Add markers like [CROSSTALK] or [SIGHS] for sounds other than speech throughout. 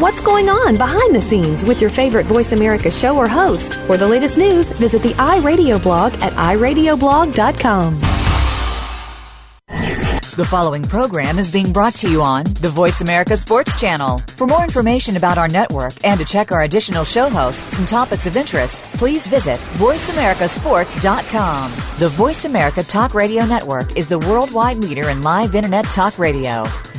what's going on behind the scenes with your favorite Voice America show or host. For the latest news, visit the iRadio blog at iradioblog.com. The following program is being brought to you on the Voice America Sports Channel. For more information about our network and to check our additional show hosts and topics of interest, please visit VoiceAmericaSports.com. The Voice America Talk Radio Network is the worldwide leader in live Internet talk radio.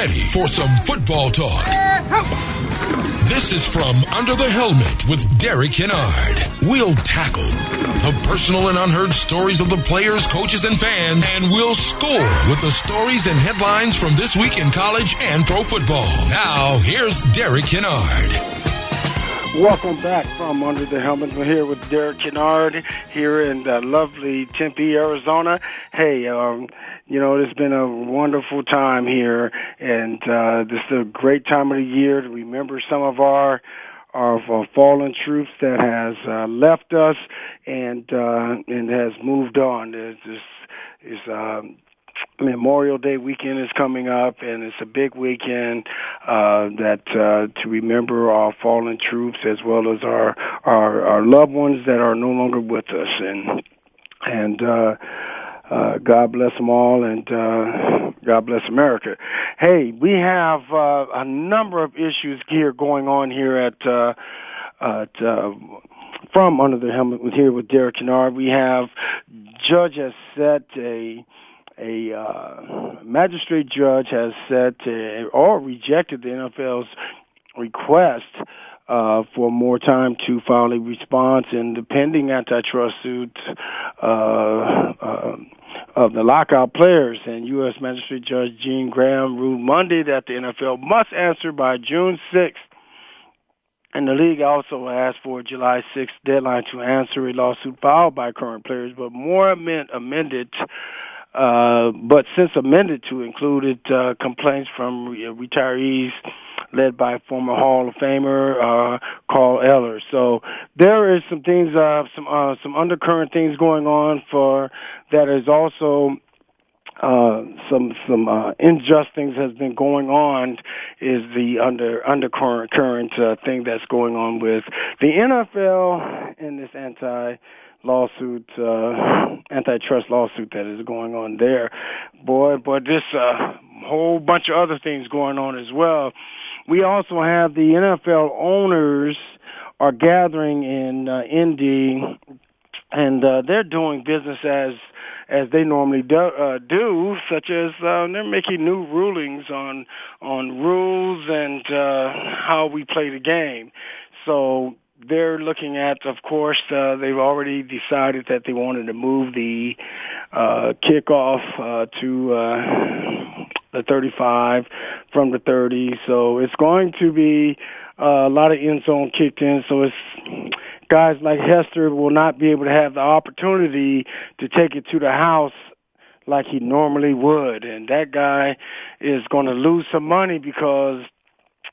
Ready for some football talk? This is from Under the Helmet with Derek Kennard. We'll tackle the personal and unheard stories of the players, coaches, and fans, and we'll score with the stories and headlines from this week in college and pro football. Now, here's Derek Kennard. Welcome back from Under the Helmet. We're here with Derek Kennard here in uh, lovely Tempe, Arizona. Hey, um, you know, it's been a wonderful time here, and uh, this is a great time of the year to remember some of our our, our fallen troops that has uh, left us and uh, and has moved on. This is um, Memorial Day weekend is coming up, and it's a big weekend uh, that uh, to remember our fallen troops as well as our, our our loved ones that are no longer with us, and and. Uh, uh, God bless them all, and uh, God bless America. Hey, we have uh, a number of issues here going on here at uh, at uh, from under the helmet here with Derek Kennard. We have judge has set a a uh, magistrate judge has set a, or rejected the NFL's request uh, for more time to file a response in the pending antitrust suit uh, uh, of the lockout players. And U.S. Magistrate Judge Jeanne Graham ruled Monday that the NFL must answer by June 6th. And the league also asked for a July 6th deadline to answer a lawsuit filed by current players, but more amend, amended uh, but since amended to include uh, complaints from re- retirees led by former Hall of Famer uh, Carl Eller. So there is some things, uh, some uh, some undercurrent things going on for that is also uh, some some uh, unjust things has been going on is the under undercurrent current uh, thing that's going on with the NFL and this anti lawsuit, uh, antitrust lawsuit that is going on there. Boy, but this uh, whole bunch of other things going on as well. We also have the NFL owners are gathering in uh, Indy, and uh, they're doing business as as they normally do, uh, do such as uh, they're making new rulings on on rules and uh, how we play the game. So they're looking at, of course, uh, they've already decided that they wanted to move the uh, kickoff uh, to uh, the 35 from the 30. So it's going to be uh, a lot of end zone kicked in. So it's guys like Hester will not be able to have the opportunity to take it to the house like he normally would. And that guy is going to lose some money because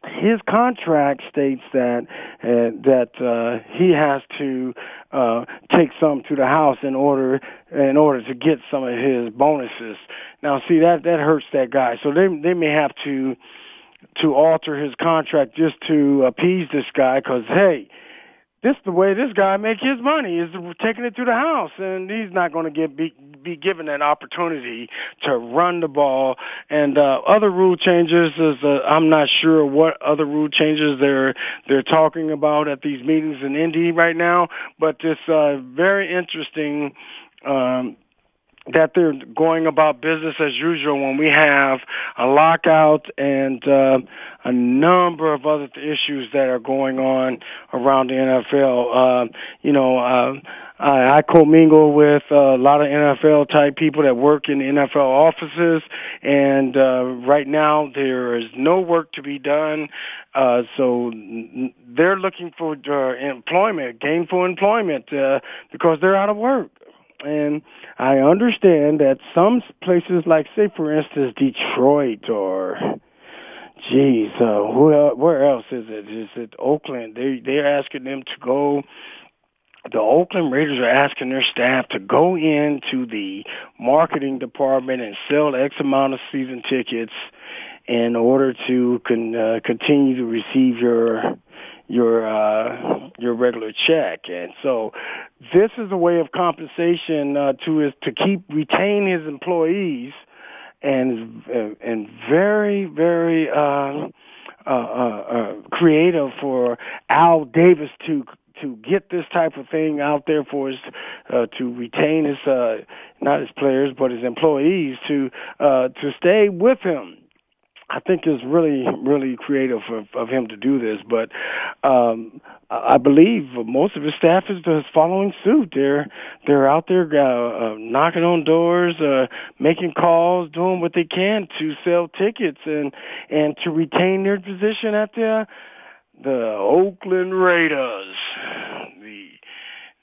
his contract states that uh, that uh, he has to uh, take some to the house in order in order to get some of his bonuses. Now, see that that hurts that guy. So they they may have to to alter his contract just to appease this guy because hey, this the way this guy make his money is taking it to the house, and he's not going to get be, be given an opportunity to run the ball. And uh, other rule changes is uh, I'm not sure what other rule changes they're they're talking about at these meetings in Indy right now, but it's uh, very interesting. Um, that they're going about business as usual when we have a lockout and uh, a number of other issues that are going on around the NFL. Uh, you know, uh, I, I commingle with a lot of NFL type people that work in NFL offices, and uh, right now there is no work to be done. Uh, so they're looking for uh, employment, gainful employment, uh, because they're out of work. And I understand that some places, like say for instance Detroit or Geez, uh, where where else is it? Is it Oakland? They they're asking them to go. The Oakland Raiders are asking their staff to go into the marketing department and sell X amount of season tickets in order to con, uh, continue to receive your your uh, your regular check. And so, this is a way of compensation uh, to his to keep retain his employees and and very very uh, uh, uh, uh, creative for Al Davis to to get this type of thing out there for his uh, to retain his uh, not his players but his employees to uh, to stay with him I think it's really, really creative of, of him to do this. But um, I believe most of his staff is, is following suit. They're they're out there uh, uh, knocking on doors, uh, making calls, doing what they can to sell tickets and and to retain their position at the the Oakland Raiders, the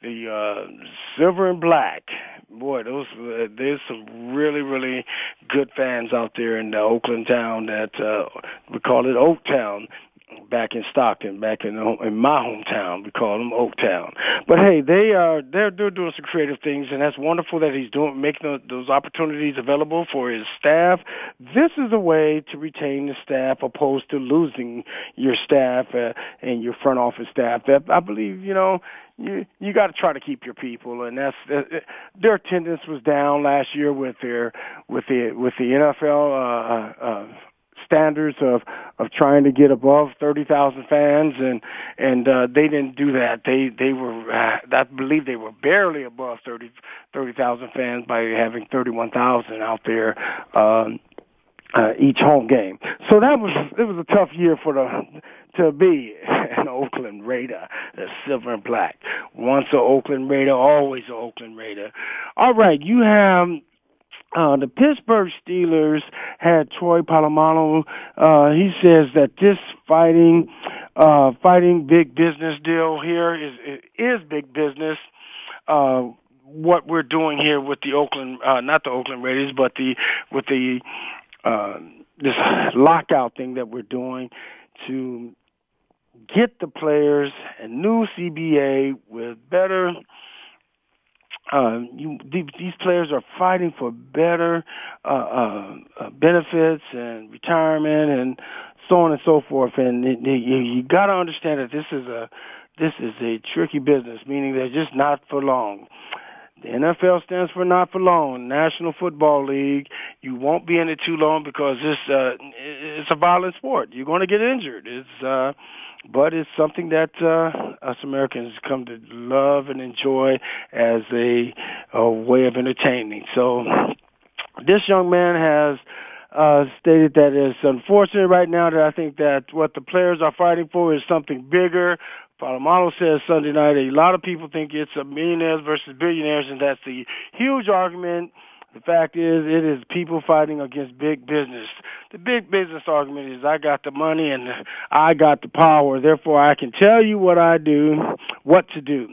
the uh, silver and black. Boy, those uh, there's some really really good fans out there in the Oakland town that uh, we call it Oak Town back in Stockton, back in in my hometown. We call them Oaktown. But hey, they are they're they're doing some creative things, and that's wonderful that he's doing making those opportunities available for his staff. This is a way to retain the staff, opposed to losing your staff uh, and your front office staff. That I believe you know you you got to try to keep your people, and that's uh, their attendance was down last year with their with the with the NFL uh, uh, standards of of trying to get above 30,000 fans and and uh they didn't do that they they were uh, I believe they were barely above 30 30,000 fans by having 31,000 out there um uh, each home game. So that was it was a tough year for the to be [LAUGHS] an Oakland Raider, the silver and black. Once an Oakland Raider, always an Oakland Raider. All right, you have uh, the Pittsburgh Steelers had Troy Polamalu. Uh, he says that this fighting, uh, fighting big business deal here is is big business. Uh, what we're doing here with the Oakland, uh, not the Oakland Raiders, but the with the uh, this lockout thing that we're doing to get the players a new CBA with better uh, you, these players are fighting for better uh, uh, uh, benefits and retirement and so on and so forth. And it, you, you got to understand that this is a this is a tricky business, meaning they're just not for long. The NFL stands for not for long. National Football League. You won't be in it too long because this uh, it's a violent sport. You're going to get injured. It's uh, but it's something that uh, us Americans come to love and enjoy as a, a way of entertaining. So this young man has uh, stated that it's unfortunate right now that I think that what the players are fighting for is something bigger. Polamalu says Sunday night a lot of people think it's a millionaires versus billionaires, and that's the huge argument the fact is, it is people fighting against big business. The big business argument is I got the money and I got the power, therefore I can tell you what I do, what to do.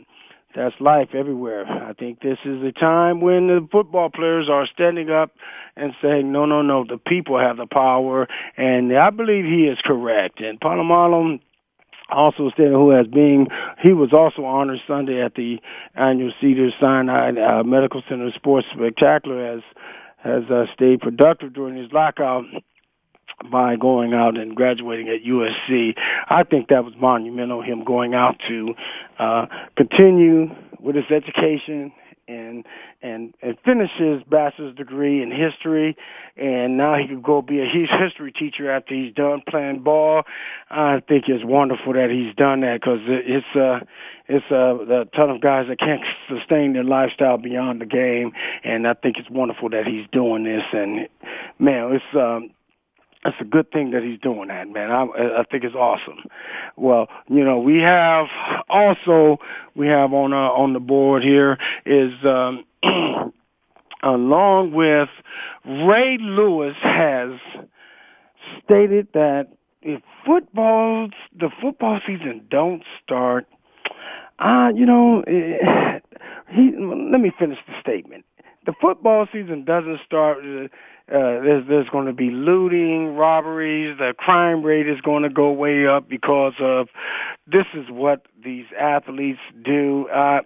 That's life everywhere. I think this is a time when the football players are standing up and saying, no, no, no, the people have the power. And I believe he is correct. And Polamalu also stated who has been he was also honored Sunday at the annual Cedar Sinai uh, Medical Center Sports Spectacular as has uh, stayed productive during his lockout by going out and graduating at USC. I think that was monumental, him going out to uh, continue with his education and and and finish his bachelor's degree in history, and now he could go be a history teacher after he's done playing ball. I think it's wonderful that he's done that because it's uh it's uh, a ton of guys that can't [LAUGHS] sustain their lifestyle beyond the game, and I think it's wonderful that he's doing this. And man, it's um, that's a good thing that he's doing that, man. I, I think it's awesome. Well, you know, we have also we have on uh, on the board here is um, [CLEARS THROAT] along with Ray Lewis has stated that if football the football season don't start, uh, you know, eh, he let me finish the statement. The football season doesn't start. Uh, uh, there's there's going to be looting, robberies. The crime rate is going to go way up because of this is what these athletes do. Uh,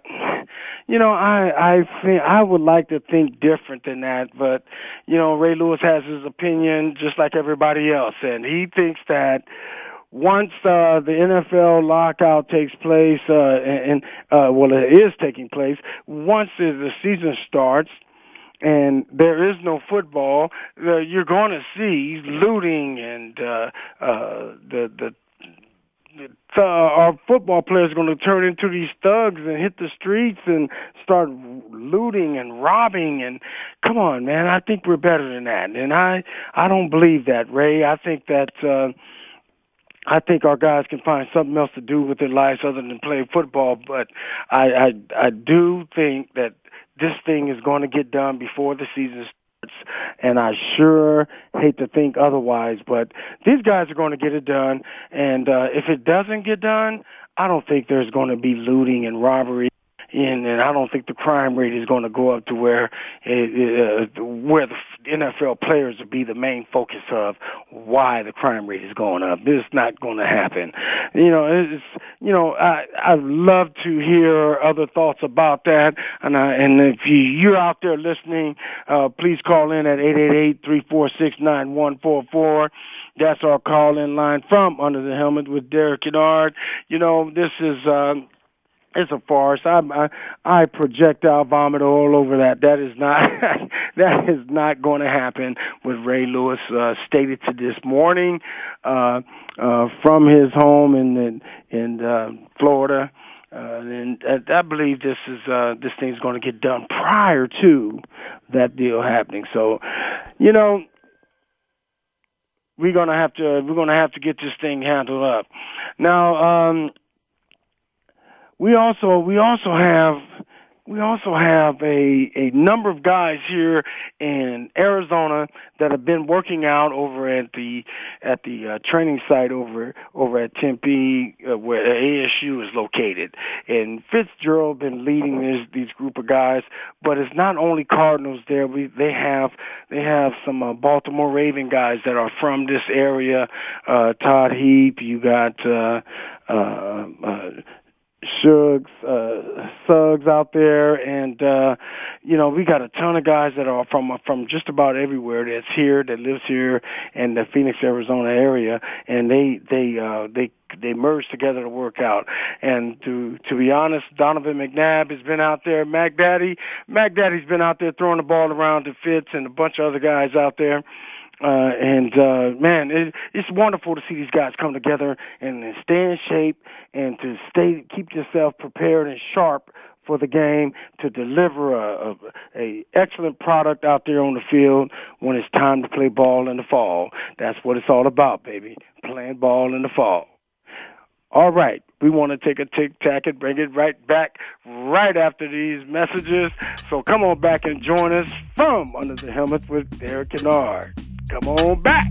you know, I I think I would like to think different than that, but you know, Ray Lewis has his opinion just like everybody else, and he thinks that once uh, the NFL lockout takes place, uh, and, uh, well, it is taking place. Once the season starts, and there is no football, uh, you're going to see looting and uh, uh, the the uh, our football players are going to turn into these thugs and hit the streets and start looting and robbing and come on man i think we're better than that. And i i don't believe that ray. I think that uh I think our guys can find something else to do with their lives other than play football, but I I I do think that this thing is going to get done before the season starts. And I sure hate to think otherwise, but these guys are going to get it done. And uh, if it doesn't get done, I don't think there's going to be looting and robbery and, and I don't think the crime rate is going to go up to where it, uh, where the NFL players will be the main focus of why the crime rate is going up. Is not going to happen. You know, it's you know I I'd love to hear other thoughts about that, and I, and if you you're out there listening, uh, please call in at eight eight eight three four six nine one four four. That's our call in line from Under the Helmet with Derek Kennard. You know, this is. Uh, it's a farce. I, I I projectile vomit all over that. That is not [LAUGHS] that is not going to happen. What Ray Lewis uh, stated to this morning uh, uh, from his home in in, in uh, Florida. Uh, and I, I believe this is uh, this thing's going to get done prior to that deal happening. So, you know, we're gonna have to we're gonna have to get this thing handled up. Now, um, we also we also have we also have a a number of guys here in Arizona that have been working out over at the at the uh, training site over over at Tempe uh, where ASU is located. And Fitzgerald been leading this these group of guys, but it's not only Cardinals there. We they have they have some uh, Baltimore Raven guys that are from this area. Uh, Todd Heap, you got. Uh, uh, uh, Shugs, uh, Suggs out there, and uh, you know we got a ton of guys that are from from just about everywhere that's here, that lives here in the Phoenix, Arizona area, and they they uh, they they merge together to work out. And to to be honest, Donovan McNabb has been out there. Mac Daddy, Mac Daddy's been out there throwing the ball around to Fitz and a bunch of other guys out there. Uh, and uh, man, it, it's wonderful to see these guys come together and, and stay in shape and to stay keep yourself prepared and sharp for the game to deliver a, a, a excellent product out there on the field when it's time to play ball in the fall. That's what it's all about, baby. Playing ball in the fall. All right, we want to take a tic tac and bring it right back right after these messages. So come on back and join us from Under the Helmet with Derek Kennard. Come on back.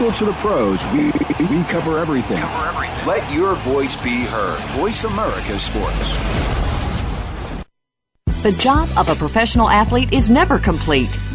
school to the pros, we, voice be heard. Voice America Sports. The job of a professional athlete is never complete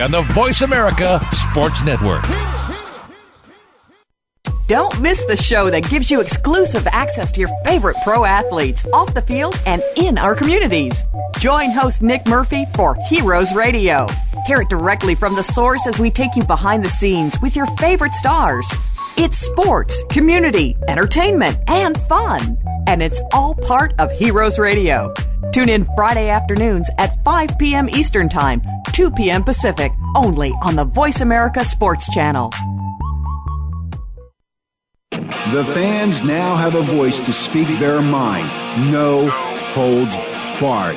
on the Voice America Sports Network. Don't miss the show that gives you exclusive access to your favorite pro athletes off the field and in our communities. Join host Nick Murphy for Heroes Radio. Hear it directly from the source as we take you behind the scenes with your favorite stars. It's sports, community, entertainment, and fun. And it's all part of Heroes Radio. Tune in Friday afternoons at 5 p.m. Eastern Time, 2 p.m. Pacific, only on the Voice America Sports Channel. The fans now have a voice to speak their mind. No holds barred.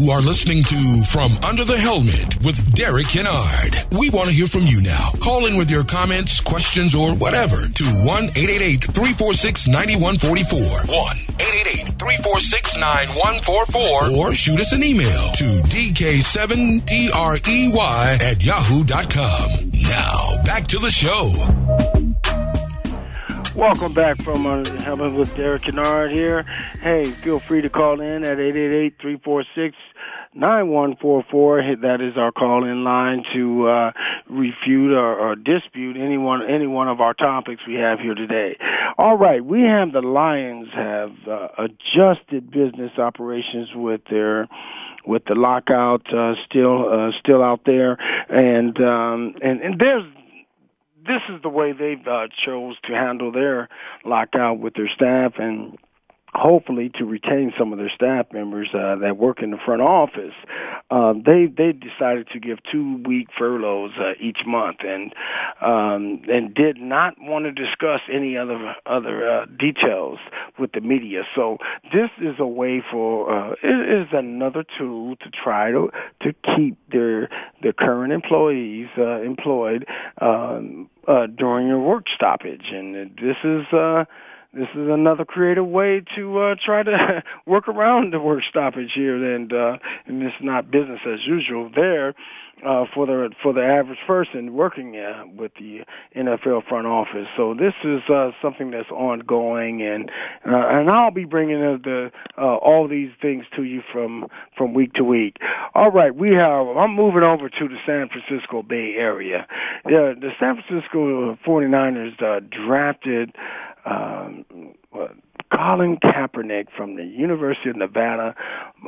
You are listening to From Under the Helmet with Derek Kennard. We want to hear from you now. Call in with your comments, questions, or whatever to 1 888 346 9144. 1 888 346 9144. Or shoot us an email to dk7trey at yahoo.com. Now, back to the show. Welcome back from uh, Helmet with Derek Kennard here. Hey, feel free to call in at 888-346 9144. That is our call in line to uh, refute or, or dispute any one, any one of our topics we have here today. All right, we have the Lions have uh, adjusted business operations with their with the lockout uh, still uh, still out there, and um, and and there's this is the way they've uh, chose to handle their lockout with their staff and hopefully to retain some of their staff members uh, that work in the front office. Uh, they they decided to give two week furloughs uh, each month and um, and did not want to discuss any other other uh, details with the media. So this is a way for uh, it is another tool to try to to keep their their current employees uh, employed um, uh, during your work stoppage, and this is. This is another creative way to uh, try to [LAUGHS] work around the work stoppage here, and uh, and it's not business as usual there uh, for the for the average person working uh, with the NFL front office. So this is uh, something that's ongoing, and uh, and I'll be bringing uh, the uh, all these things to you from from week to week. All right, we have. I'm moving over to the San Francisco Bay Area. Yeah, the San Francisco 49ers uh, drafted um, Colin Kaepernick from the University of Nevada,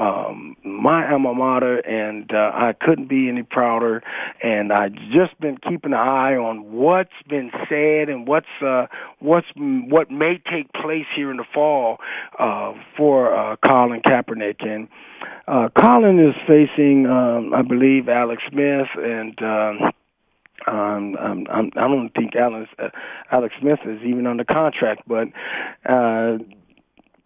um, my alma mater, and uh, I couldn't be any prouder. And I've just been keeping an eye on what's been said and what's uh, what's what may take place here in the fall uh, for uh, Colin Kaepernick. And uh, Colin is facing, um, I believe, Alex Smith and. Uh, um, um, I'm, I don't think Alex, uh, Alex Smith is even under contract, but uh,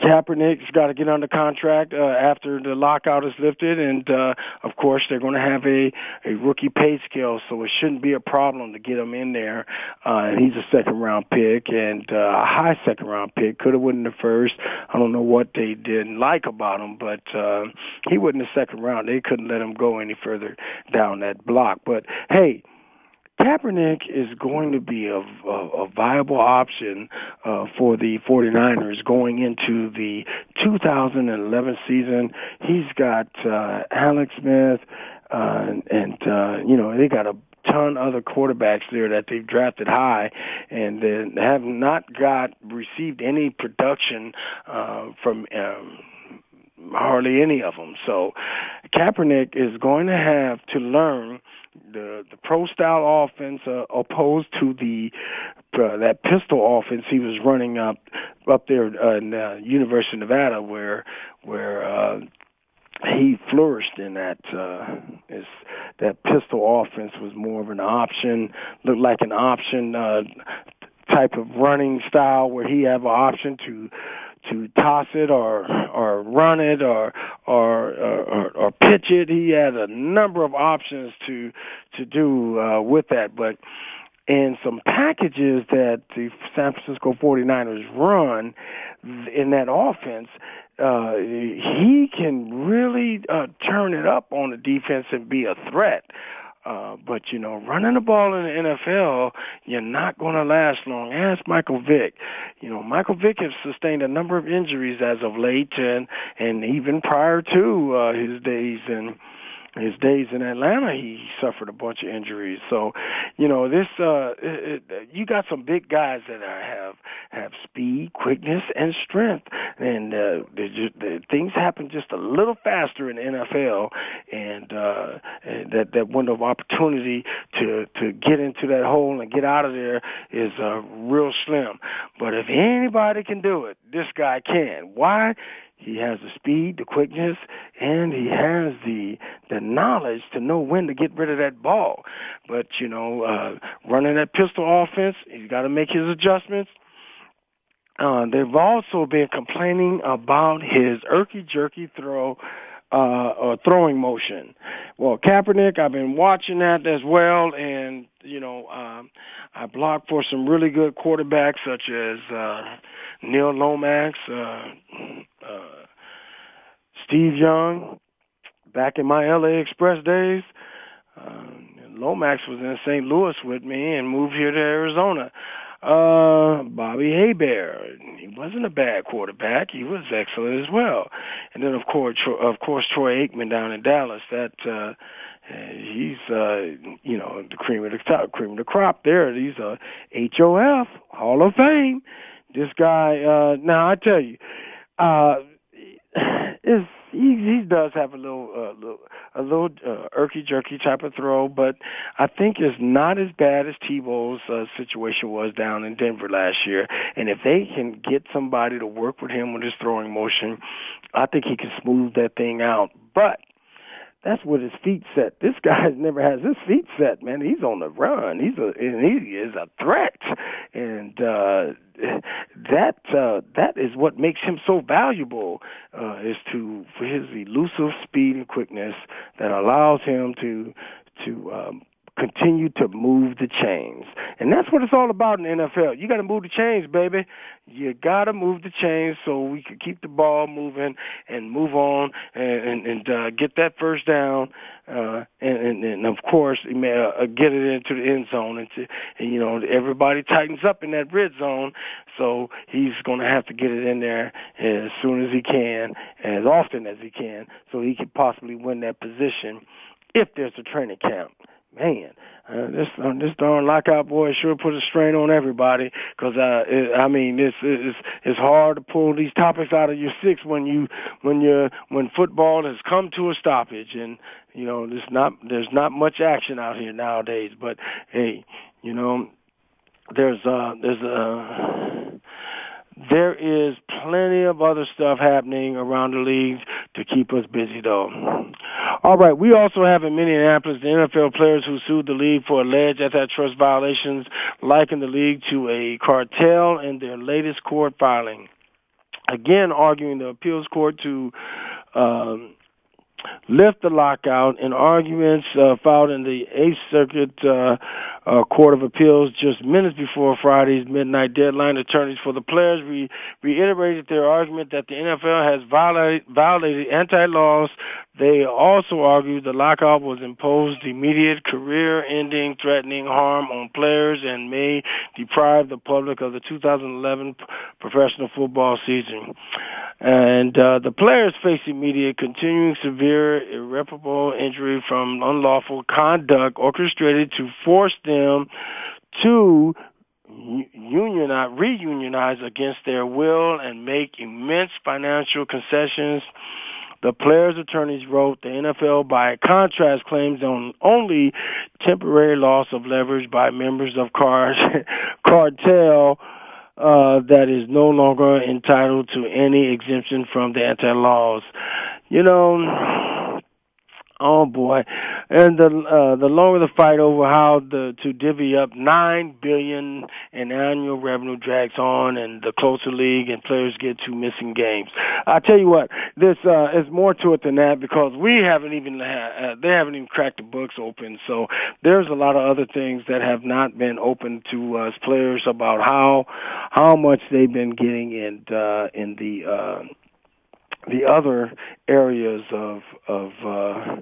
Kaepernick's got to get under contract uh, after the lockout is lifted, and uh, of course they're going to have a a rookie pay scale, so it shouldn't be a problem to get him in there. Uh, and he's a second round pick and uh, a high second round pick. Could have won the first. I don't know what they didn't like about him, but uh, he wasn't the second round. They couldn't let him go any further down that block. But hey Kaepernick is going to be a, a, a viable option uh, for the 49ers going into the 2011 season. He's got uh, Alex Smith, uh, and, uh, you know they got a ton other quarterbacks there that they've drafted high and then have not got received any production uh, from um, hardly any of them. So Kaepernick is going to have to learn the the pro style offense uh, opposed to the uh, that pistol offense he was running up up there uh, in uh, University of Nevada where where uh, he flourished in that uh is that pistol offense was more of an option looked like an option uh type of running style where he have an option to to toss it or or run it or or or, or pitch it he had a number of options to to do uh with that but in some packages that the San Francisco 49ers run in that offense uh, he can really uh, turn it up on the defense and be a threat. Uh, but you know, running the ball in the NFL, you're not going to last long. Ask Michael Vick. You know, Michael Vick has sustained a number of injuries as of late, and and even prior to uh, his days in his days in Atlanta, he suffered a bunch of injuries. So, you know, this uh, it, it, you got some big guys that are, have have speed, quickness, and strength, and uh, just, the, things happen just a little faster in the NFL, and, uh, and that that window of opportunity to to get into that hole and get out of there is uh, real slim. But if anybody can do it, this guy can. Why? He has the speed, the quickness, and he has the the knowledge to know when to get rid of that ball. But you know, uh, running that pistol offense, he's got to make his adjustments. Uh, they've also been complaining about his erky jerky throw uh, or throwing motion. Well, Kaepernick, I've been watching that as well, and you know, um, I blocked for some really good quarterbacks such as uh, Neil Lomax, uh, uh, Steve Young, back in my LA Express days. Uh, Lomax was in St. Louis with me and moved here to Arizona. Uh, Bobby Hebert, he wasn't a bad quarterback. He was excellent as well. And then of course, of course, Troy Aikman down in Dallas. That uh, he's uh, you know the cream of the top, cream of the crop. There, he's a HOF Hall of Fame. This guy. Uh, now I tell you, uh, is he he does have a little uh, little a little uh, irky jerky type of throw, but I think it's not as bad as Tebow's uh, situation was down in Denver last year. And if they can get somebody to work with him with his throwing motion, I think he can smooth that thing out. But that's what his feet set. This guy [LAUGHS] never has his feet set, man. He's on the run. He's a and he is a threat, and uh, that uh, that is what makes him so valuable. Uh, is to for his elusive speed and quickness that allows him to to um, continue to move the chains. And that's what it's all about in the NFL. You got to move the chains, baby. You got to move the chains so we can keep the ball moving and move on and, and, and uh, get that first down. Uh, and, and, and of course, uh, get it into the end zone. And, to, and, you know, everybody tightens up in that red zone. So he's going to have to get it in there as soon as he can, as often as he can, so he can possibly win that position if there's a training camp man, uh, this uh, this darn lockout boy sure put a strain on everybody. Because uh, it, I mean, it's it's it's hard to pull these topics out of your six when you when you when football has come to a stoppage, and you know there's not there's not much action out here nowadays. But hey, you know, there's uh there's a uh, there is plenty of other stuff happening around the league to keep us busy, though. All right, we also have in Minneapolis the NFL players who sued the league for alleged antitrust violations, likened the league to a cartel in their latest court filing. Again, arguing the appeals court to um, lift the lockout in arguments uh, filed in the Eighth Circuit uh, uh, Court of Appeals just minutes before Friday's midnight deadline. Attorneys for the players re- reiterated their argument that the NFL has violated, violated anti-laws. They also argued the lockout was imposed immediate career-ending, threatening harm on players and may deprive the public of the 2011 professional football season. And uh, the players face immediate, continuing severe, irreparable injury from unlawful conduct orchestrated to force them to unionize, reunionize against their will and make immense financial concessions. The players' attorneys wrote the NFL, by contrast, claims on only temporary loss of leverage by members of car- [LAUGHS] cartel uh, that is no longer entitled to any exemption from the anti-laws. You know, Oh boy, and the uh, the longer the fight over how the, to divvy up nine billion in annual revenue drags on, and the closer league and players get to missing games. I tell you what, this uh, is more to it than that because we haven't even ha- uh, they haven't even cracked the books open. So there's a lot of other things that have not been open to us players about how how much they've been getting and uh, in the. Uh, the other areas of of uh,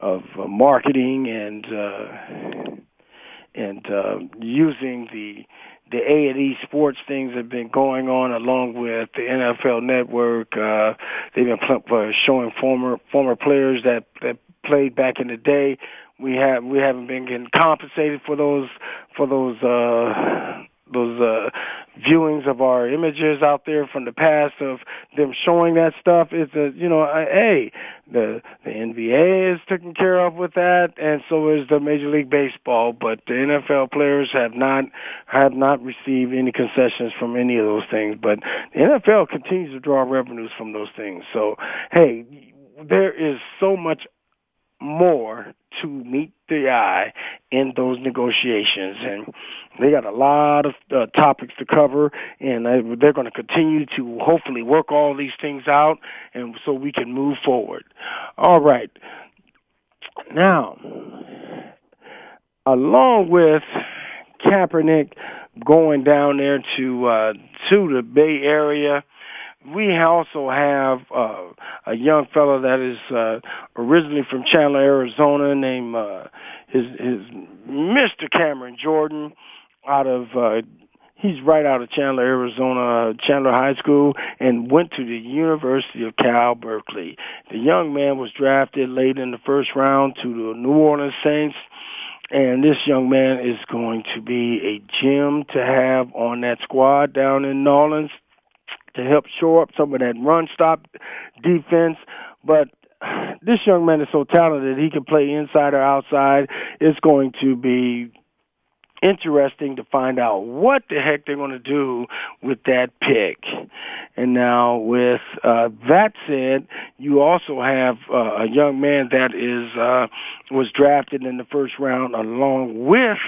of uh, marketing and uh, and uh, using the the A and E sports things have been going on along with the NFL Network. Uh, they've been pl- uh, showing former former players that that played back in the day. We have we haven't been getting compensated for those for those uh, those uh, viewings of our images out there from the past of them showing that stuff is a you know a, hey the the NBA is taken care of with that and so is the Major League Baseball but the NFL players have not have not received any concessions from any of those things but the NFL continues to draw revenues from those things. So hey there is so much more to meet the eye in those negotiations. And they got a lot of uh, topics to cover, and they're going to continue to hopefully work all these things out, and so we can move forward. All right. Now, along with Kaepernick going down there to uh, to the Bay Area we also have uh, a young fellow that is uh, originally from Chandler, Arizona, named uh, his his Mr. Cameron Jordan, out of uh, he's right out of Chandler, Arizona, Chandler High School, and went to the University of Cal Berkeley. The young man was drafted late in the first round to the New Orleans Saints. And this young man is going to be a gem to have on that squad down in New Orleans to help shore up some of that run stop defense. But [SIGHS] this young man is so talented, he can play inside or outside. It's going to be interesting to find out what the heck they're going to do with that pick. And now, with uh, that said, you also have uh, a young man that is uh, was drafted in the first round along with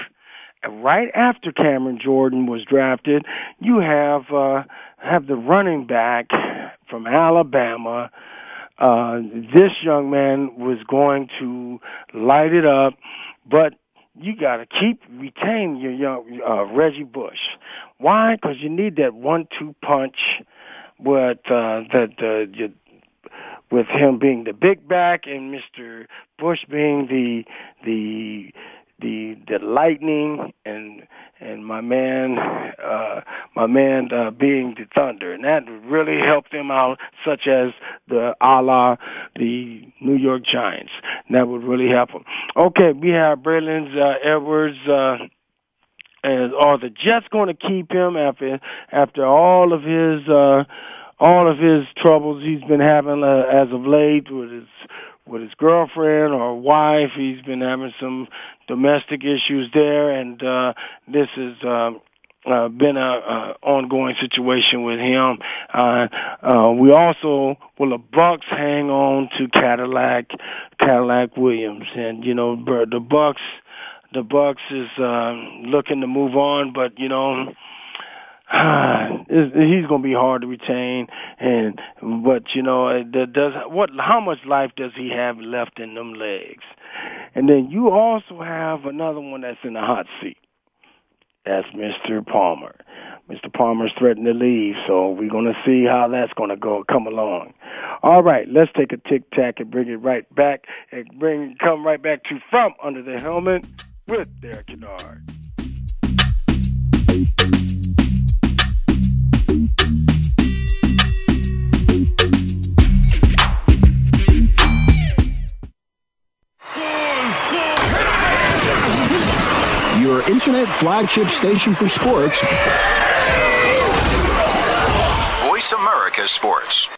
right after Cameron Jordan was drafted. You have uh, have the running back from Alabama. Uh, this young man was going to light it up, but you got to keep retain your young uh, Reggie Bush. Why? Because you need that one-two punch with uh, that uh, you, with him being the big back and Mr. Bush being the the the the lightning and and my man uh my man uh being the thunder. And that really helped them out such as the a la the New York Giants. That would really help them okay we have Braylon uh, Edwards uh and are the Jets going to keep him after after all of his uh all of his troubles he's been having uh, as of late with his with his girlfriend or wife. He's been having some domestic issues there, and uh, this has uh, uh, been a, ongoing situation with him. Uh, uh, we also will the Bucks hang on to Cadillac, Cadillac Williams, and you know the Bucks, the Bucks is uh, looking to move on, but you know [SIGHS] he's going to be hard to retain. And but you know, does what? How much life does he have left in them legs? And then you also have another one that's in the hot seat. That's Mr. Palmer. Mr. Palmer's threatened to leave, so we're going to see how that's going to go come along. All right, let's take a tic tac and bring it right back and bring come right back to from under the helmet with Derek Kennard. Flagship station for sports. Voice America Sports.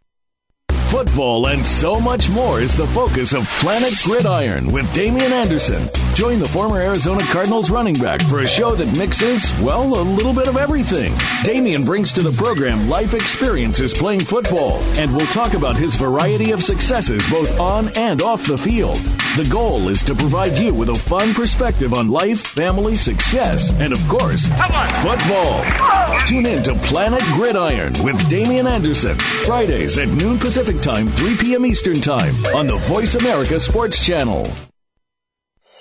Football and so much more is the focus of Planet Gridiron with Damien Anderson. Join the former Arizona Cardinals running back for a show that mixes, well, a little bit of everything. Damien brings to the program life experiences playing football, and we'll talk about his variety of successes both on and off the field. The goal is to provide you with a fun perspective on life, family, success, and of course, football. Tune in to Planet Gridiron with Damien Anderson, Fridays at noon Pacific Time, 3 p.m. Eastern Time on the Voice America Sports Channel.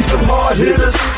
Some hard hitters.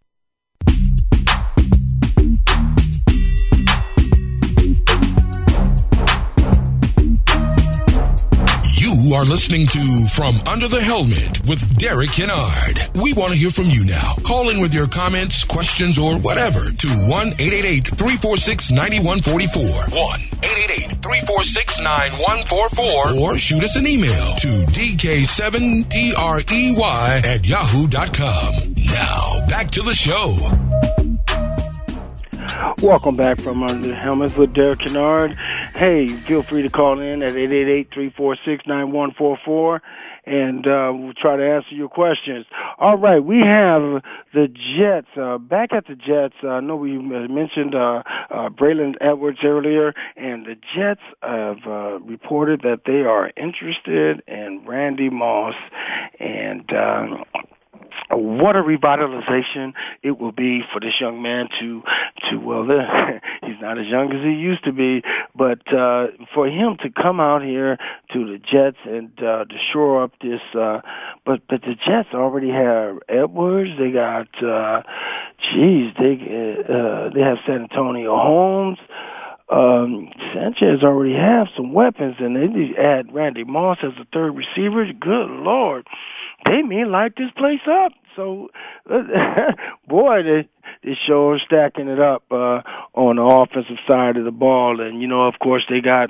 You are listening to From Under the Helmet with Derek Kennard. We want to hear from you now. Call in with your comments, questions, or whatever to 1-888-346-9144. 1-888-346-9144. Or shoot us an email to dk7drey at yahoo.com. Now, back to the show. Welcome back from Under the Helmet with Derek Kennard. Hey, feel free to call in at 888-346-9144 and uh, we'll try to answer your questions. All right, we have the Jets. Uh, back at the Jets, uh, I know we mentioned uh, uh, Braylon Edwards earlier, and the Jets have uh, reported that they are interested in Randy Moss, and um, what a revitalization it will be for this young man to to well [LAUGHS] he's not as young as he used to be but uh for him to come out here to the Jets and uh to shore up this uh but but the Jets already have Edwards they got uh geez they uh they have Santonio Holmes um, Sanchez already have some weapons, and they add Randy Moss as a third receiver. Good lord, they may light this place up. So, [LAUGHS] boy, they they sure stacking it up uh, on the offensive side of the ball, and you know, of course, they got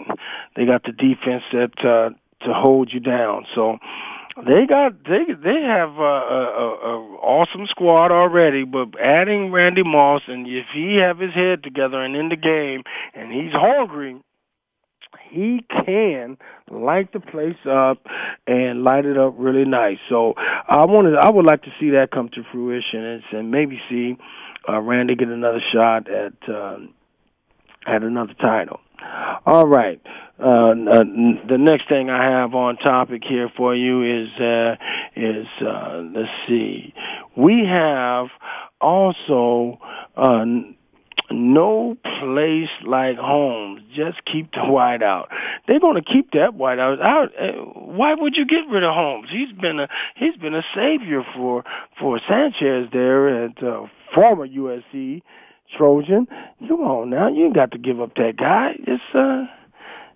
they got the defense that uh, to hold you down. So they got they they have a, a, a awesome squad already, but adding Randy Moss and if he have his head together and in the game and he's hungry, he can light the place up and light it up really nice. So I wanted I would like to see that come to fruition and, and maybe see uh, Randy get another shot at um, at another title. All right. Uh, uh, the next thing I have on topic here for you is uh, is uh, let's see. We have also uh, no place like home. Just keep the white out. They're going to keep that white out. Uh, why would you get rid of Holmes? He's been a he's been a savior for for Sanchez there at uh, former USC Trojan. Come on now, you ain't got to give up that guy. It's uh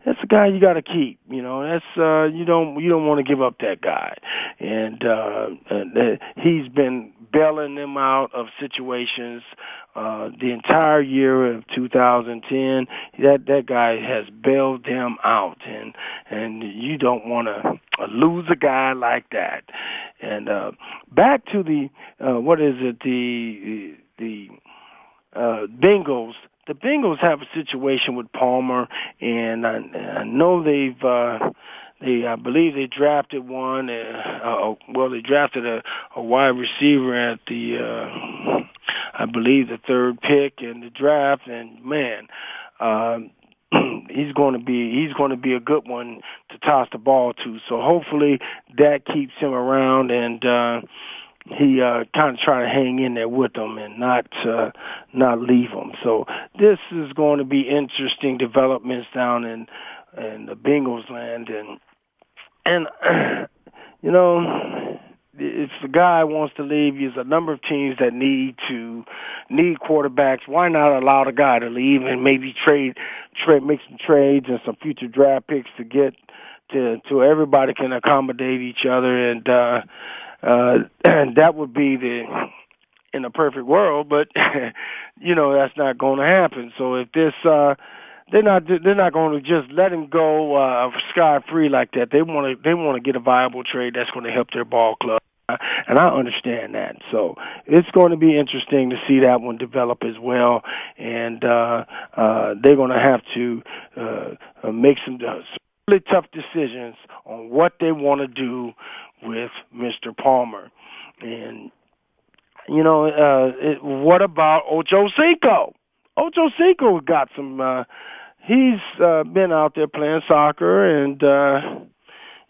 that's a guy you got to keep. You know, that's uh, you don't you don't want to give up that guy, and uh, uh, he's been bailing them out of situations uh, the entire year of 2010. That that guy has bailed them out, and and you don't want to lose a guy like that. And uh, back to the uh, what is it the the uh, Bengals the Bengals have a situation with Palmer, and I, I know they've. Uh, they, I believe they drafted one. Uh, uh, well, they drafted a, a wide receiver at the, uh, I believe, the third pick in the draft. And man, uh, [CLEARS THROAT] he's going to be he's going to be a good one to toss the ball to. So hopefully that keeps him around and. uh he uh kind of try to hang in there with them and not uh not leave them. So this is going to be interesting developments down in in the Bengals land and and [CLEARS THROAT] you know if the guy wants to leave, there's a number of teams that need to need quarterbacks. Why not allow the guy to leave and maybe trade, trade, make some trades and some future draft picks to get to to everybody can accommodate each other and uh uh, [CLEARS THROAT] that would be the in a perfect world, but [LAUGHS] you know that's not going to happen. So if this, uh, they're not they're not going to just let him go uh, sky free like that. They want to they want to get a viable trade that's going to help their ball club. And I understand that. So it's going to be interesting to see that one develop as well. And uh, uh, they're going to have to uh, make some, uh, some really tough decisions on what they want to do with Mr. Palmer. And, you know, uh, it, what about Ocho Cinco? Ocho Cinco got some, uh, he's uh, been out there playing soccer and, uh,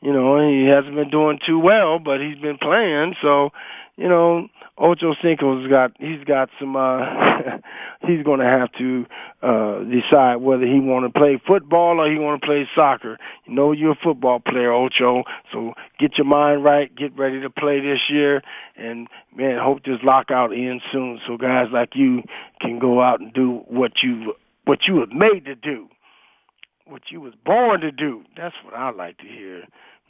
you know, he hasn't been doing too well, but he's been playing. So, you know, Ocho Cinco's got he's got some uh [LAUGHS] he's going to have to uh decide whether he want to play football or he want to play soccer. You know you're a football player, Ocho, so get your mind right, get ready to play this year and man, hope this lockout ends soon so guys like you can go out and do what you what you were made to do. What you was born to do. That's what I like to hear.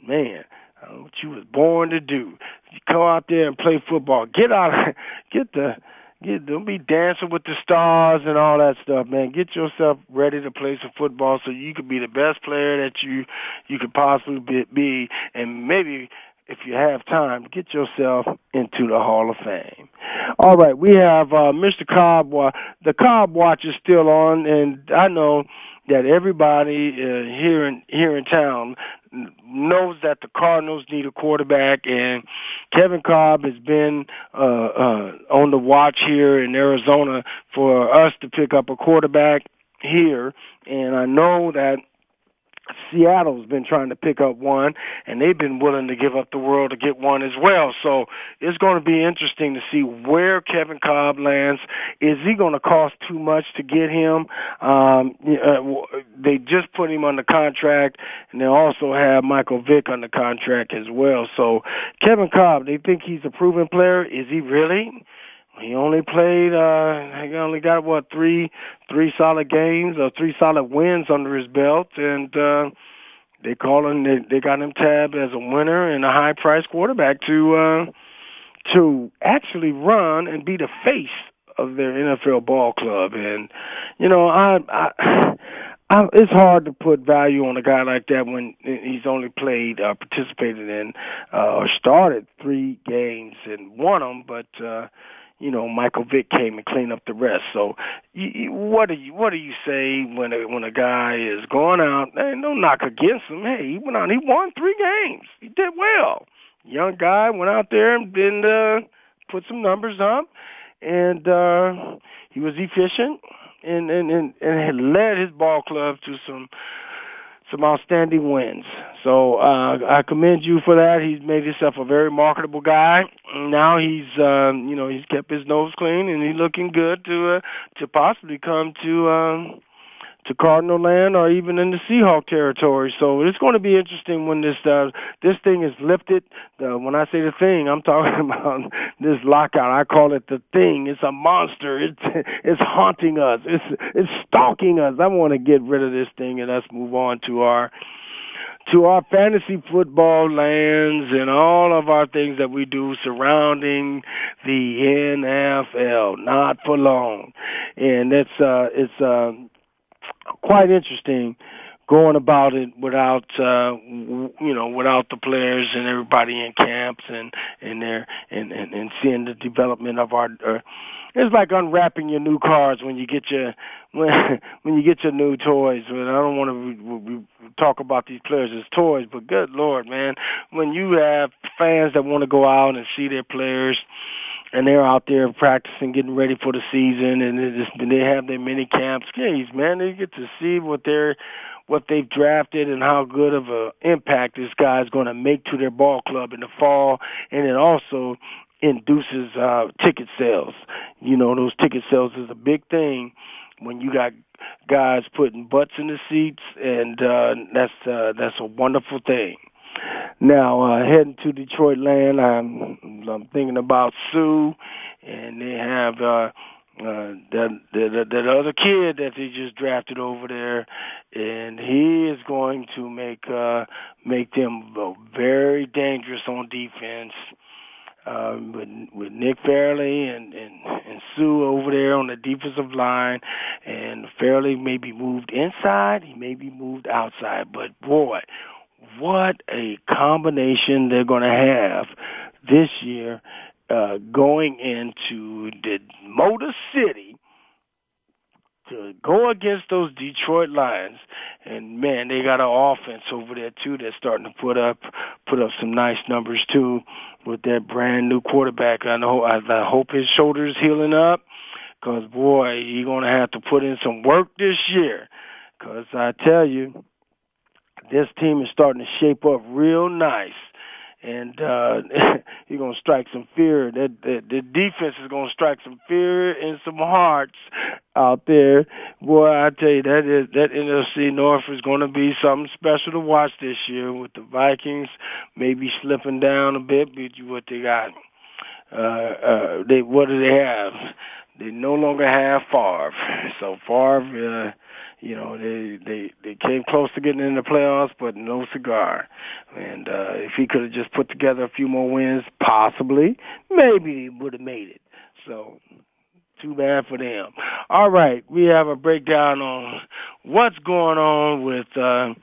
Man, what you was born to do. You go out there and play football. Get out, [LAUGHS] get the, get. Don't be dancing with the stars and all that stuff, man. Get yourself ready to play some football so you could be the best player that you you could possibly be, be and maybe if you have time, get yourself into the Hall of Fame. All right, we have uh, Mr. Kolb. The Kolb Watch is still on, and I know that everybody uh, here in here in town knows that the Cardinals need a quarterback, and Kevin Kolb has been uh, uh, on the watch here in Arizona for us to pick up a quarterback here. And I know that Seattle's been trying to pick up one, and they've been willing to give up the world to get one as well. So it's going to be interesting to see where Kevin Kolb lands. Is he going to cost too much to get him? Um, uh, they just put him the contract, and they also have Michael Vick the contract as well. So Kevin Kolb, they think he's a proven player. Is he really? He only played. uh He only got what three, three solid games or three solid wins under his belt, and uh they call him. They, they got him tabbed as a winner and a high price quarterback to uh to actually run and be the face of their NFL ball club. And you know, I, I, [SIGHS] I it's hard to put value on a guy like that when he's only played, uh, participated in, uh, or started three games and won them, but. uh you know Michael Vick came and cleaned up the rest. So, you, you, what do you what do you say when a when a guy is going out? Hey, no knock against him. Hey, he went out. He won three games. He did well. Young guy went out there and then uh, put some numbers up, and uh, he was efficient and and and, and had led his ball club to some some outstanding wins. So uh, I commend you for that. He's made himself a very marketable guy. Now he's, um, you know, he's kept his nose clean and he's looking good to uh, to possibly come to um, to Cardinal land or even in the Seahawk territory. So it's going to be interesting when this uh, this thing is lifted. Uh, when I say the thing, I'm [LAUGHS] talking about this lockout. I call it the thing. It's a monster. It's [LAUGHS] it's haunting us. It's it's stalking us. I want to get rid of this thing and let's move on to our to our fantasy football lands and all of our things that we do surrounding the NFL. Not for long, and it's uh, it's uh, quite interesting going about it without uh you know without the players and everybody in camps and and there and, and and seeing the development of our uh, it's like unwrapping your new cars when you get your when [LAUGHS] when you get your new toys. I don't want to re- re- talk about these players as toys, but good lord, man, when you have fans that want to go out and see their players and they're out there practicing, getting ready for the season, and they just they have their mini camps. Geez, man, they get to see what they're what they've drafted and how good of an impact this guy's going to make to their ball club in the fall, and it also induces uh, ticket sales. You know, those ticket sales is a big thing when you got guys putting butts in the seats, and uh, that's uh, that's a wonderful thing. Now, uh, heading to Detroit land, I'm, I'm thinking about Suh, and they have uh, uh, that, that that other kid that they just drafted over there, and he is going to make uh, make them very dangerous on defense. Um, with with Nick Fairley and, and and Suh over there on the defensive line, and Fairley may be moved inside, he may be moved outside, but boy, what a combination they're going to have this year uh, going into the Motor City to go against those Detroit Lions. And man, they got an offense over there too that's starting to put up put up some nice numbers too with that brand new quarterback. I know I, I hope his shoulder's healing up because boy, he's gonna have to put in some work this year. Because I tell you, this team is starting to shape up real nice. And uh [LAUGHS] you're gonna strike some fear. That, that the defense is gonna strike some fear and some hearts out there. Boy, I tell you that is that NFC North is gonna be something special to watch this year with the Vikings maybe slipping down a bit, but you what they got. Uh uh they what do they have? They no longer have Favre. [LAUGHS] So Favre uh you know, they they they came close to getting in the playoffs, but no cigar. And uh, if he could have just put together a few more wins, possibly, maybe he would have made it. So too bad for them. All right, we have a breakdown on what's going on with uh,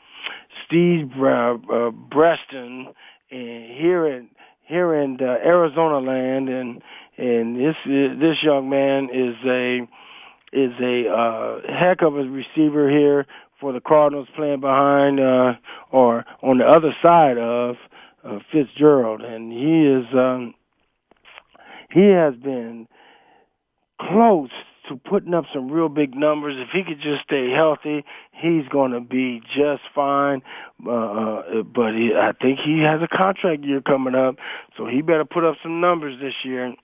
Steve uh, uh, Breaston in, here in here in uh, Arizona land, and and this this young man is a is a uh, heck of a receiver here for the Cardinals playing behind uh, or on the other side of uh, Fitzgerald, and he is um, he has been close to putting up some real big numbers. If he could just stay healthy, he's going to be just fine. Uh, uh, but he, I think he has a contract year coming up, so he better put up some numbers this year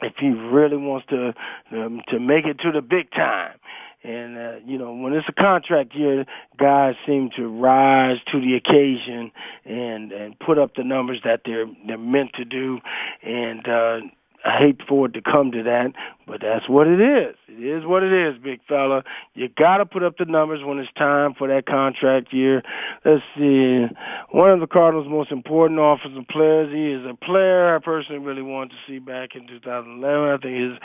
if he really wants to um, to make it to the big time. And uh, you know, when it's a contract year, guys seem to rise to the occasion and and put up the numbers that they're they're meant to do. And uh, I hate for it to come to that, but that's what it is. It is what it is, big fella. You got to put up the numbers when it's time for that contract year. Let's see. One of the Cardinals' most important offensive players. He is a player I personally really wanted to see back in 2011. I think his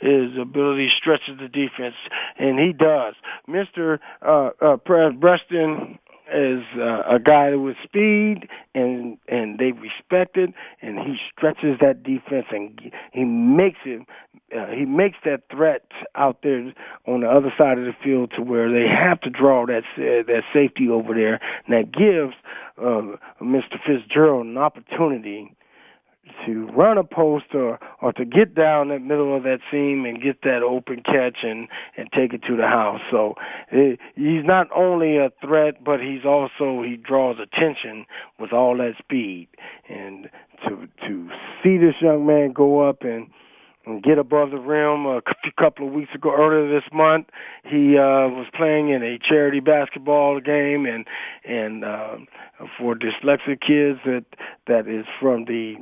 his ability stretches the defense, and he does. Mr. Uh, uh, Breaston is uh, a guy with speed and and they respect it and he stretches that defense and he makes it uh, he makes that threat out there on the other side of the field to where they have to draw that uh, that safety over there and that gives uh, Mr. Fitzgerald an opportunity to run a post or or to get down the middle of that seam and get that open catch and and take it to the house. So it, he's not only a threat, but he's also he draws attention with all that speed. And to to see this young man go up and and get above the rim. A couple of weeks ago, earlier this month, he uh, was playing in a charity basketball game, and and uh, for dyslexic kids that that is from the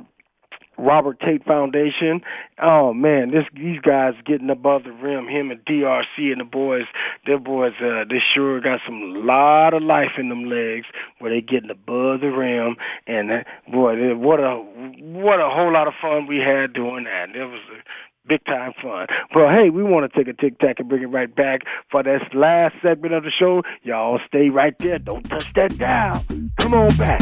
Robert Tate Foundation. Oh man, this these guys getting above the rim. Him and DRC and the boys, their boys, uh, they sure got some lot of life in them legs where they getting above the rim. And uh, boy, what a what a whole lot of fun we had doing that. It was big time fun. Well, hey, we want to take a tic tac and bring it right back for this last segment of the show. Y'all stay right there. Don't touch that dial. Come on back.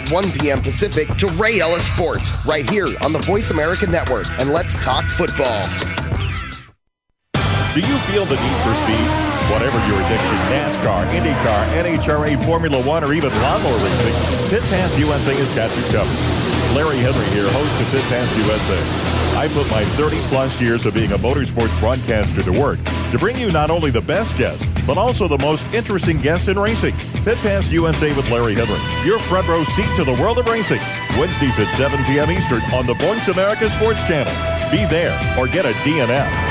1 p.m. Pacific to Ray Ellis Sports right here on the Voice America Network. And let's talk football. Do you feel the need for speed? Whatever your addiction, NASCAR, IndyCar, NHRA, Formula One, or even lawnmower racing, Pit Pass USA has got you covered. Larry Henry here, host of Pit Pass USA. I put my 30 plus years of being a motorsports broadcaster to work to bring you not only the best guests, but also the most interesting guests in racing. Pit Pass USA with Larry Henry, your front row seat to the world of racing. Wednesdays at 7 p.m. Eastern on the Voice America Sports Channel. Be there or get a DNF.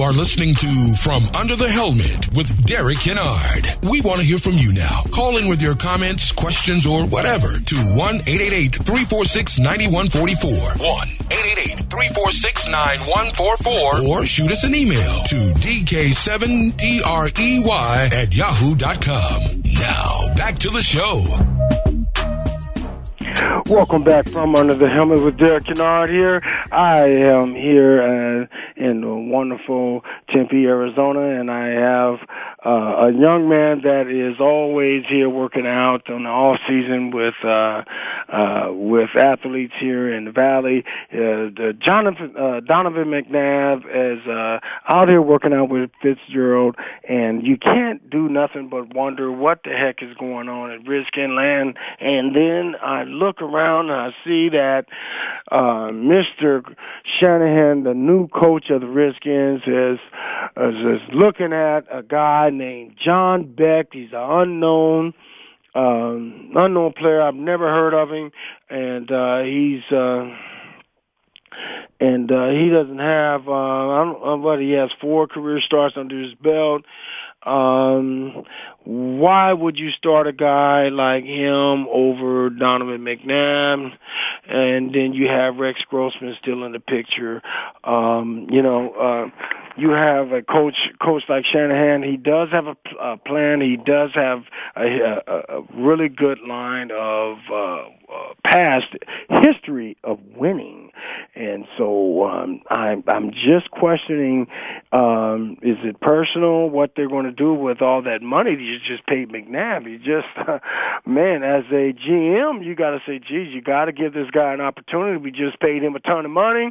You are listening to From Under the Helmet with Derek Kennard. We want to hear from you now. Call in with your comments, questions, or whatever to 1-888-346-9144. 1-888-346-9144. Or shoot us an email to dk7trey at yahoo.com. Now, back to the show. Welcome back from Under the Helmet with Derek Kennard here. I am here uh, in wonderful Tempe, Arizona, and I have uh, a young man that is always here working out on the off season with uh, uh, with athletes here in the valley. Uh, the Jonathan uh, Donovan McNabb is uh, out here working out with Fitzgerald, and you can't do nothing but wonder what the heck is going on at Redskin land. And then I look around and I see that uh, Mr. Shanahan, the new coach of the Redskins, is, is is looking at a guy named John Beck. He's an unknown um, unknown player. I've never heard of him, and uh, he's. Uh, and uh, he doesn't have uh, I don't know what he has four career starts under his belt. Um, why would you start a guy like him over Donovan McNabb? And then you have Rex Grossman still in the picture. Um, you know, uh, you have a coach, coach like Shanahan. He does have a, a plan. He does have a, a, a really good line of uh, uh, past history of winning, and so um, I'm I'm just questioning: um, is it personal? What they're going to do with all that money just paid McNabb? You just, uh, [LAUGHS] man, as a GM, you got to say, geez, you got to give this guy an opportunity. We just paid him a ton of money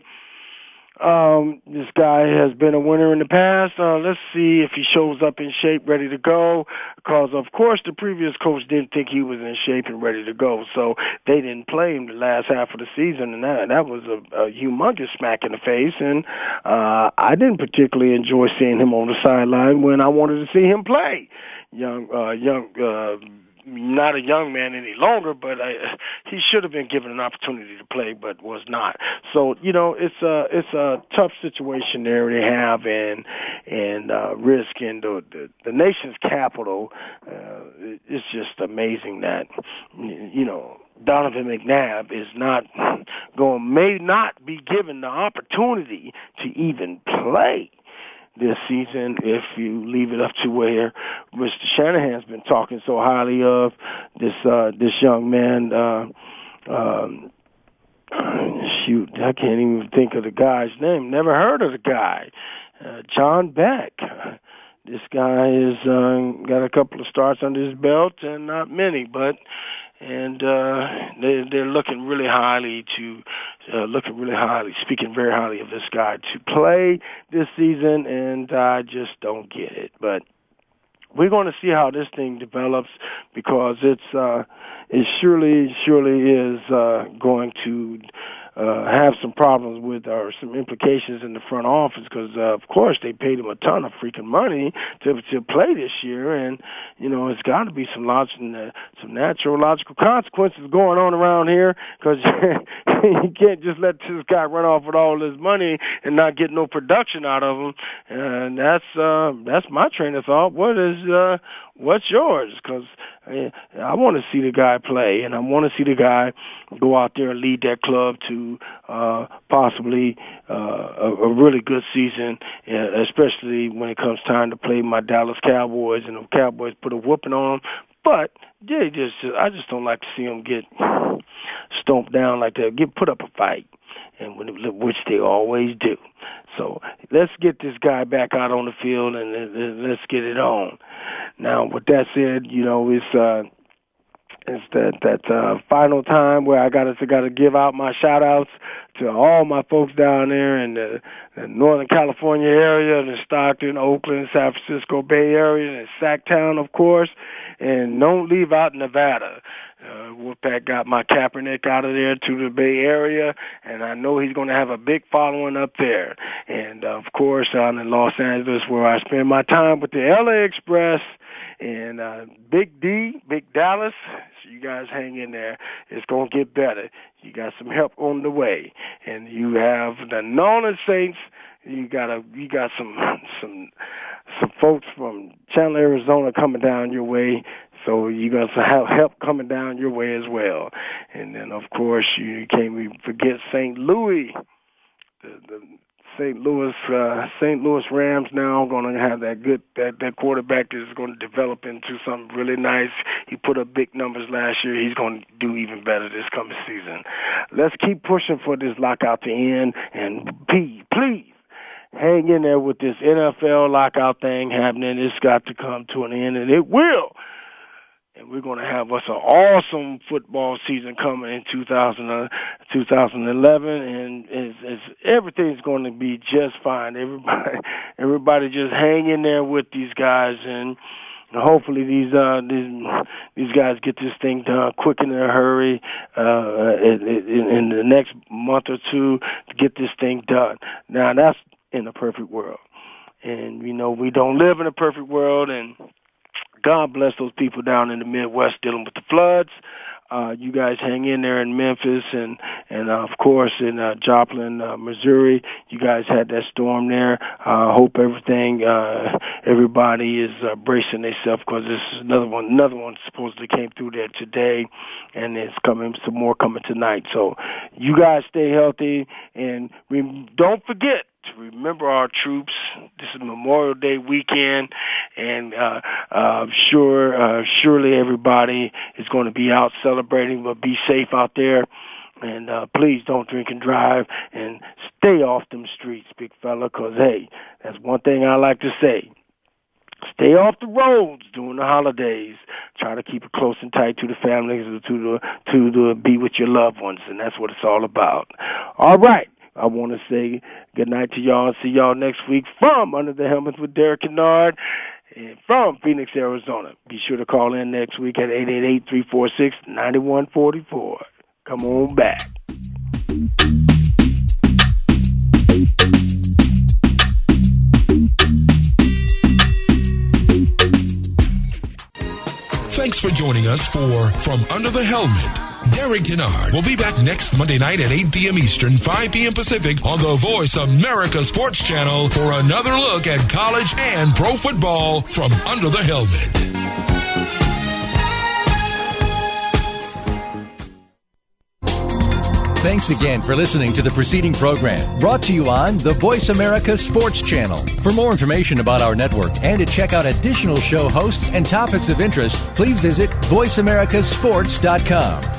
um, this guy has been a winner in the past. Uh, let's see if he shows up in shape, ready to go. Because of course the previous coach didn't think he was in shape and ready to go, so they didn't play him the last half of the season, and that that was a, a humongous smack in the face. And uh, I didn't particularly enjoy seeing him on the sideline when I wanted to see him play. Young, uh, young. Uh, not a young man any longer, but I, he should have been given an opportunity to play, but was not. So you know, it's a it's a tough situation there they have, and and uh, risk the, the the nation's capital. Uh, it's just amazing that you know Donovan McNabb is not going may not be given the opportunity to even play this season if you leave it up to where Mr. Shanahan's been talking so highly of this uh this young man uh um [CLEARS THROAT] shoot, I can't even think of the guy's name. Never heard of the guy. Uh, John Beck. This guy has uh, got a couple of starts under his belt and not many, but and uh, they, they're looking really highly to uh, looking really highly, speaking very highly of this guy to play this season, and I just don't get it. But we're going to see how this thing develops because it's uh, it surely surely is uh, going to uh, have some problems with or some implications in the front office because uh, of course they paid him a ton of freaking money to to play this year and you know it's got to be some logical uh, some natural logical consequences going on around here because [LAUGHS] you can't just let this guy run off with all this money and not get no production out of him. And that's uh that's my train of thought. What is uh what's yours because I, I want to see the guy play and I want to see the guy go out there and lead that club to uh, possibly uh, a, a really good season, especially when it comes time to play my Dallas Cowboys and the Cowboys put a whooping on them. But they just, I just don't like to see them get stomped down like that. Get put up a fight, and which they always do. So let's get this guy back out on the field and let's get it on. Now, with that said, you know it's. uh it's that that uh, final time where I got to got to give out my shout outs to all my folks down there in the, the Northern California area, the Stockton, Oakland, San Francisco Bay Area, and Sactown, of course, and don't leave out Nevada. Uh, Wolfpack got my Kaepernick out of there to the Bay Area, and I know he's going to have a big following up there. And of course, out in Los Angeles, where I spend my time with the LA Express and uh, Big D, Big Dallas. So you guys hang in there. It's going to get better. You got some help on the way, and you have the Nolan Saints. You got a you got some some some folks from Chandler, Arizona coming down your way. So you got some help coming down your way as well. And then of course you can't forget St. Louis, the, the St. Louis uh, St. Louis Rams now going to have that good that that quarterback is going to develop into something really nice. He put up big numbers last year. He's going to do even better this coming season. Let's keep pushing for this lockout to end and please, please hang in there with this NFL lockout thing happening. It's got to come to an end, and it will and we're going to have us an awesome football season coming in 2000, uh, 2011, and it's, it's, everything's going to be just fine. Everybody, [LAUGHS] everybody, just hang in there with these guys, and hopefully these uh these these guys get this thing done quick in a hurry uh in, in, in the next month or two to get this thing done. Now that's in a perfect world, and you know we don't live in a perfect world, and God bless those people down in the Midwest dealing with the floods. uh, you guys hang in there in Memphis and and uh, of course in uh, Joplin, uh, Missouri. You guys had that storm there. I uh, hope everything, uh, everybody is uh, bracing themselves because this is another one. Another one supposedly came through there today, and it's coming some more coming tonight. So you guys stay healthy and don't forget to remember our troops. This is Memorial Day weekend, and uh, uh, sure, uh, surely everybody is going to be out celebrating. But be safe out there, and uh, please don't drink and drive, and stay off them streets, big fella. Cause hey, that's one thing I like to say. Stay off the roads during the holidays. Try to keep it close and tight to the families, to the to the be with your loved ones, and that's what it's all about. All right. I want to say good night to y'all. See y'all next week from Under the Helmets with Derek Kennard from Phoenix, Arizona. Be sure to call in next week at 888-346-9144. Come on back. Thanks for joining us for From Under the Helmet. Derek Kennard will be back next Monday night at 8 p.m. Eastern, 5 p.m. Pacific on the Voice America Sports Channel for another look at college and pro football from under the helmet. Thanks again for listening to the preceding program brought to you on the Voice America Sports Channel. For more information about our network and to check out additional show hosts and topics of interest, please visit VoiceAmericaSports.com.